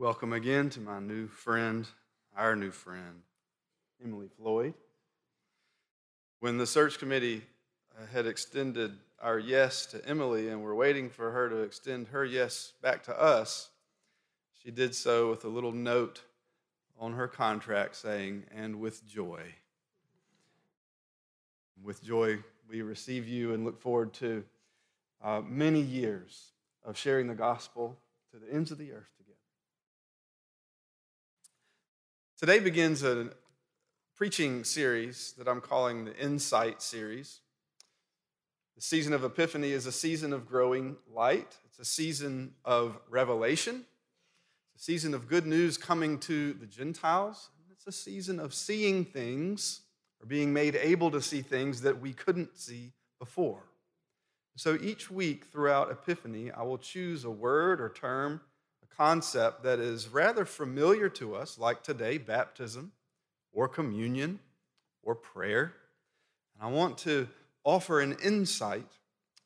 Welcome again to my new friend, our new friend, Emily Floyd. When the search committee uh, had extended our yes to Emily and we're waiting for her to extend her yes back to us, she did so with a little note on her contract saying, and with joy. With joy, we receive you and look forward to uh, many years of sharing the gospel to the ends of the earth Today begins a preaching series that I'm calling the Insight Series. The season of Epiphany is a season of growing light, it's a season of revelation, it's a season of good news coming to the Gentiles, it's a season of seeing things or being made able to see things that we couldn't see before. So each week throughout Epiphany, I will choose a word or term concept that is rather familiar to us, like today, baptism or communion or prayer. And I want to offer an insight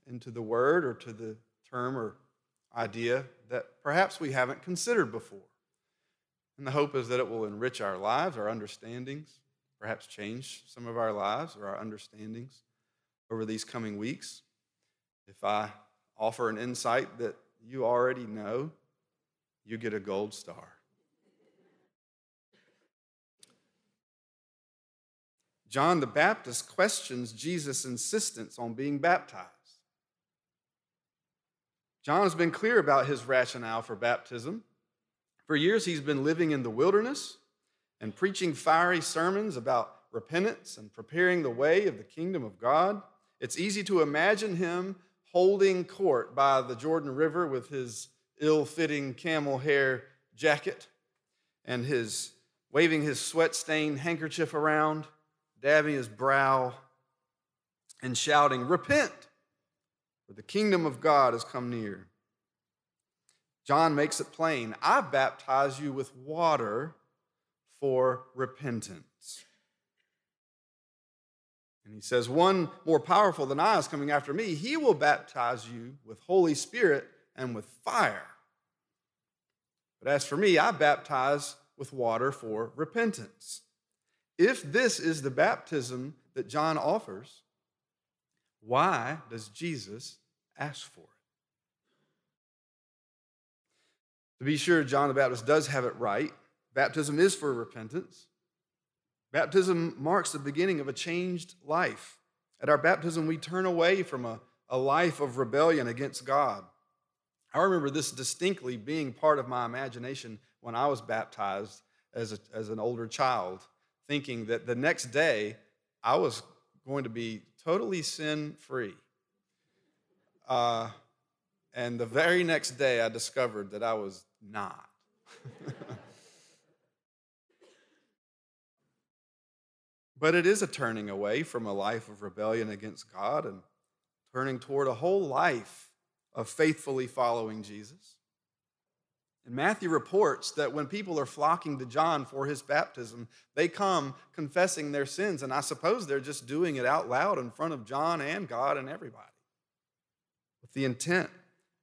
into the word or to the term or idea that perhaps we haven't considered before. And the hope is that it will enrich our lives, our understandings, perhaps change some of our lives or our understandings over these coming weeks. If I offer an insight that you already know, you get a gold star. John the Baptist questions Jesus' insistence on being baptized. John has been clear about his rationale for baptism. For years, he's been living in the wilderness and preaching fiery sermons about repentance and preparing the way of the kingdom of God. It's easy to imagine him holding court by the Jordan River with his ill fitting camel hair jacket and his waving his sweat stained handkerchief around, dabbing his brow, and shouting, Repent, for the kingdom of God has come near. John makes it plain I baptize you with water for repentance. And he says, One more powerful than I is coming after me. He will baptize you with Holy Spirit and with fire. But as for me, I baptize with water for repentance. If this is the baptism that John offers, why does Jesus ask for it? To be sure, John the Baptist does have it right. Baptism is for repentance. Baptism marks the beginning of a changed life. At our baptism, we turn away from a, a life of rebellion against God I remember this distinctly being part of my imagination when I was baptized as, a, as an older child, thinking that the next day I was going to be totally sin free. Uh, and the very next day I discovered that I was not. but it is a turning away from a life of rebellion against God and turning toward a whole life of faithfully following Jesus. And Matthew reports that when people are flocking to John for his baptism, they come confessing their sins. And I suppose they're just doing it out loud in front of John and God and everybody. With the intent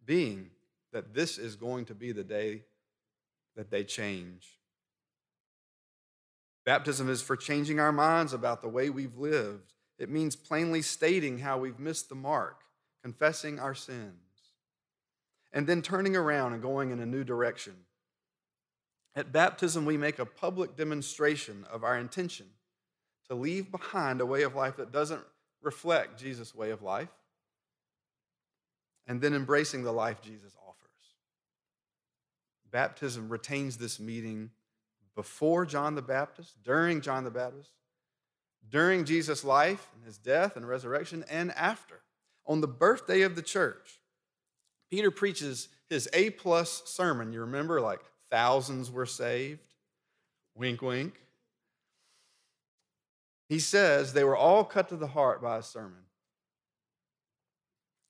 being that this is going to be the day that they change. Baptism is for changing our minds about the way we've lived. It means plainly stating how we've missed the mark, confessing our sins and then turning around and going in a new direction. At baptism, we make a public demonstration of our intention to leave behind a way of life that doesn't reflect Jesus' way of life, and then embracing the life Jesus offers. Baptism retains this meeting before John the Baptist, during John the Baptist, during Jesus' life and his death and resurrection, and after. On the birthday of the church, Peter preaches his A plus sermon. You remember, like thousands were saved? Wink, wink. He says they were all cut to the heart by his sermon.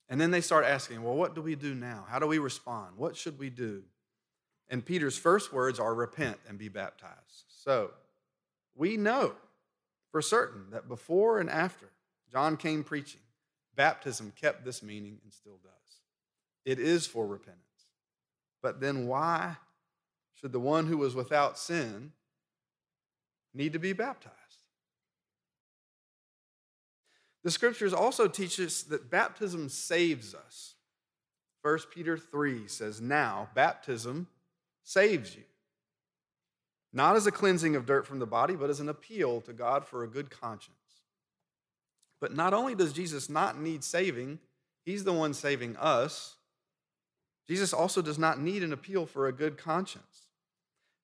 And then they start asking, well, what do we do now? How do we respond? What should we do? And Peter's first words are repent and be baptized. So we know for certain that before and after John came preaching, baptism kept this meaning and still does. It is for repentance. But then why should the one who was without sin need to be baptized? The scriptures also teach us that baptism saves us. 1 Peter 3 says, Now baptism saves you. Not as a cleansing of dirt from the body, but as an appeal to God for a good conscience. But not only does Jesus not need saving, he's the one saving us. Jesus also does not need an appeal for a good conscience.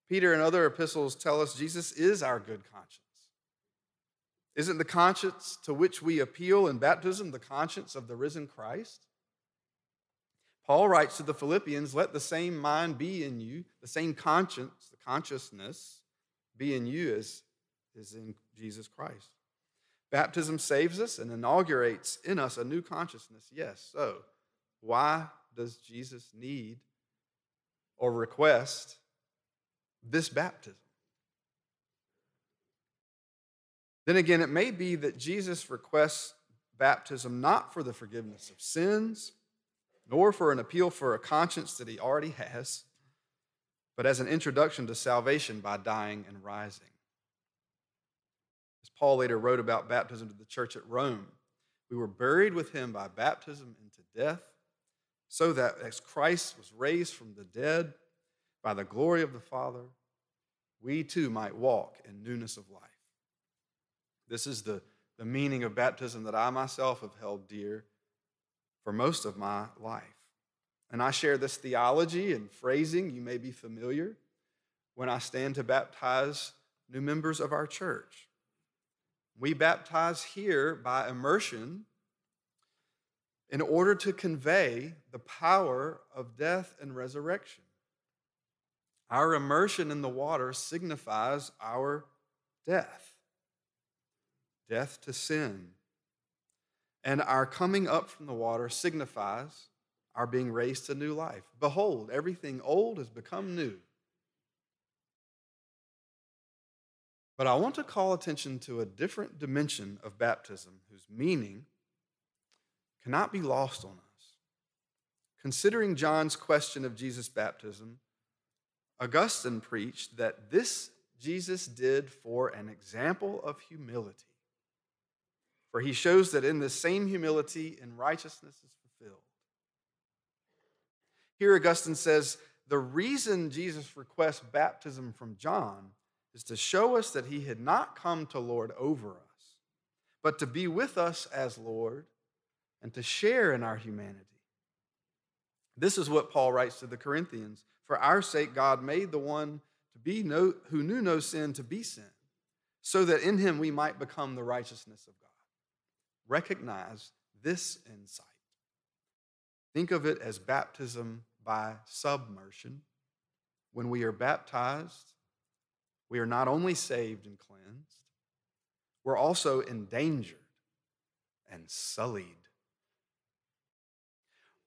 Peter and other epistles tell us Jesus is our good conscience. Isn't the conscience to which we appeal in baptism the conscience of the risen Christ? Paul writes to the Philippians, let the same mind be in you, the same conscience, the consciousness be in you as is in Jesus Christ. Baptism saves us and inaugurates in us a new consciousness. Yes, so why does Jesus need or request this baptism? Then again, it may be that Jesus requests baptism not for the forgiveness of sins nor for an appeal for a conscience that he already has, but as an introduction to salvation by dying and rising. As Paul later wrote about baptism to the church at Rome, we were buried with him by baptism into death, so that as Christ was raised from the dead by the glory of the Father, we too might walk in newness of life. This is the, the meaning of baptism that I myself have held dear for most of my life. And I share this theology and phrasing, you may be familiar, when I stand to baptize new members of our church. We baptize here by immersion in order to convey the power of death and resurrection. Our immersion in the water signifies our death death to sin and our coming up from the water signifies our being raised to new life. Behold, everything old has become new. But I want to call attention to a different dimension of baptism whose meaning cannot be lost on us. Considering John's question of Jesus' baptism, Augustine preached that this Jesus did for an example of humility for he shows that in the same humility and righteousness is fulfilled. Here, Augustine says the reason Jesus requests baptism from John is to show us that he had not come to lord over us, but to be with us as Lord and to share in our humanity. This is what Paul writes to the Corinthians For our sake, God made the one to be no, who knew no sin to be sin, so that in him we might become the righteousness of God recognize this insight. Think of it as baptism by submersion. When we are baptized, we are not only saved and cleansed, we're also endangered and sullied.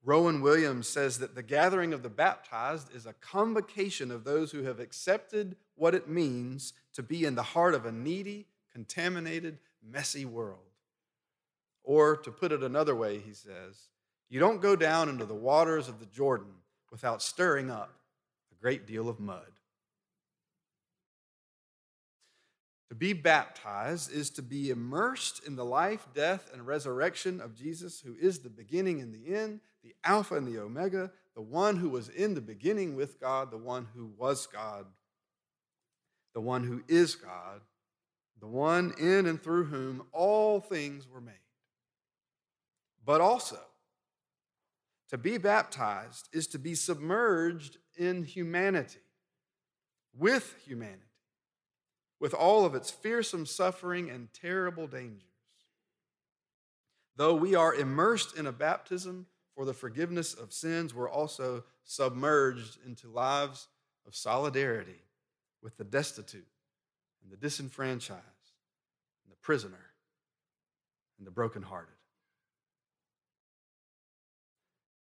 Rowan Williams says that the gathering of the baptized is a convocation of those who have accepted what it means to be in the heart of a needy, contaminated, messy world. Or to put it another way, he says, you don't go down into the waters of the Jordan without stirring up a great deal of mud. To be baptized is to be immersed in the life, death, and resurrection of Jesus, who is the beginning and the end, the Alpha and the Omega, the one who was in the beginning with God, the one who was God, the one who is God, the one in and through whom all things were made. But also to be baptized is to be submerged in humanity, with humanity, with all of its fearsome suffering and terrible dangers. Though we are immersed in a baptism for the forgiveness of sins, we're also submerged into lives of solidarity with the destitute and the disenfranchised and the prisoner and the brokenhearted.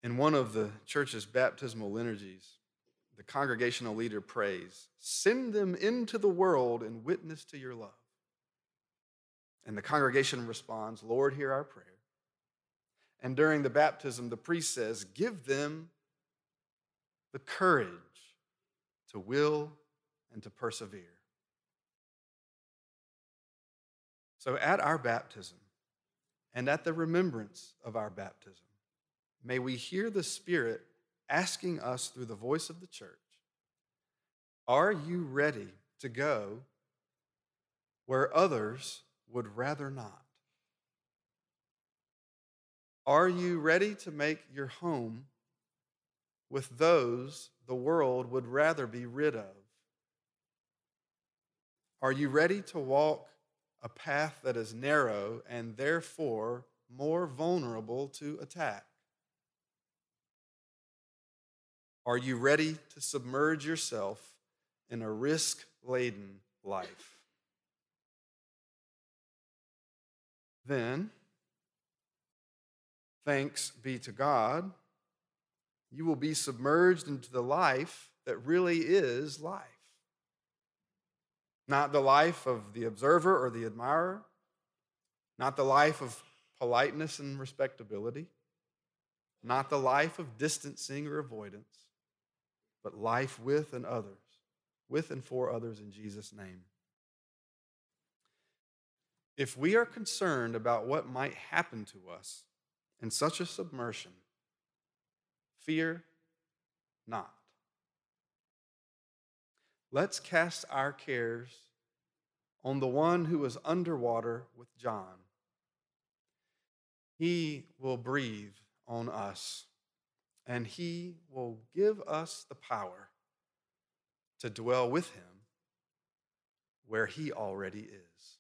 In one of the church's baptismal liturgies, the congregational leader prays, Send them into the world and witness to your love. And the congregation responds, Lord, hear our prayer. And during the baptism, the priest says, Give them the courage to will, and to persevere. So at our baptism and at the remembrance of our baptism, may we hear the Spirit asking us through the voice of the church Are you ready to go where others would rather not? Are you ready to make your home with those the world would rather be rid of? Are you ready to walk a path that is narrow and therefore more vulnerable to attack? Are you ready to submerge yourself in a risk laden life? Then, thanks be to God, you will be submerged into the life that really is life. Not the life of the observer or the admirer, not the life of politeness and respectability, not the life of distancing or avoidance, but life with and others, with and for others in Jesus' name. If we are concerned about what might happen to us in such a submersion, fear not. Let's cast our cares on the one who was underwater with John. He will breathe on us, and he will give us the power to dwell with him where he already is.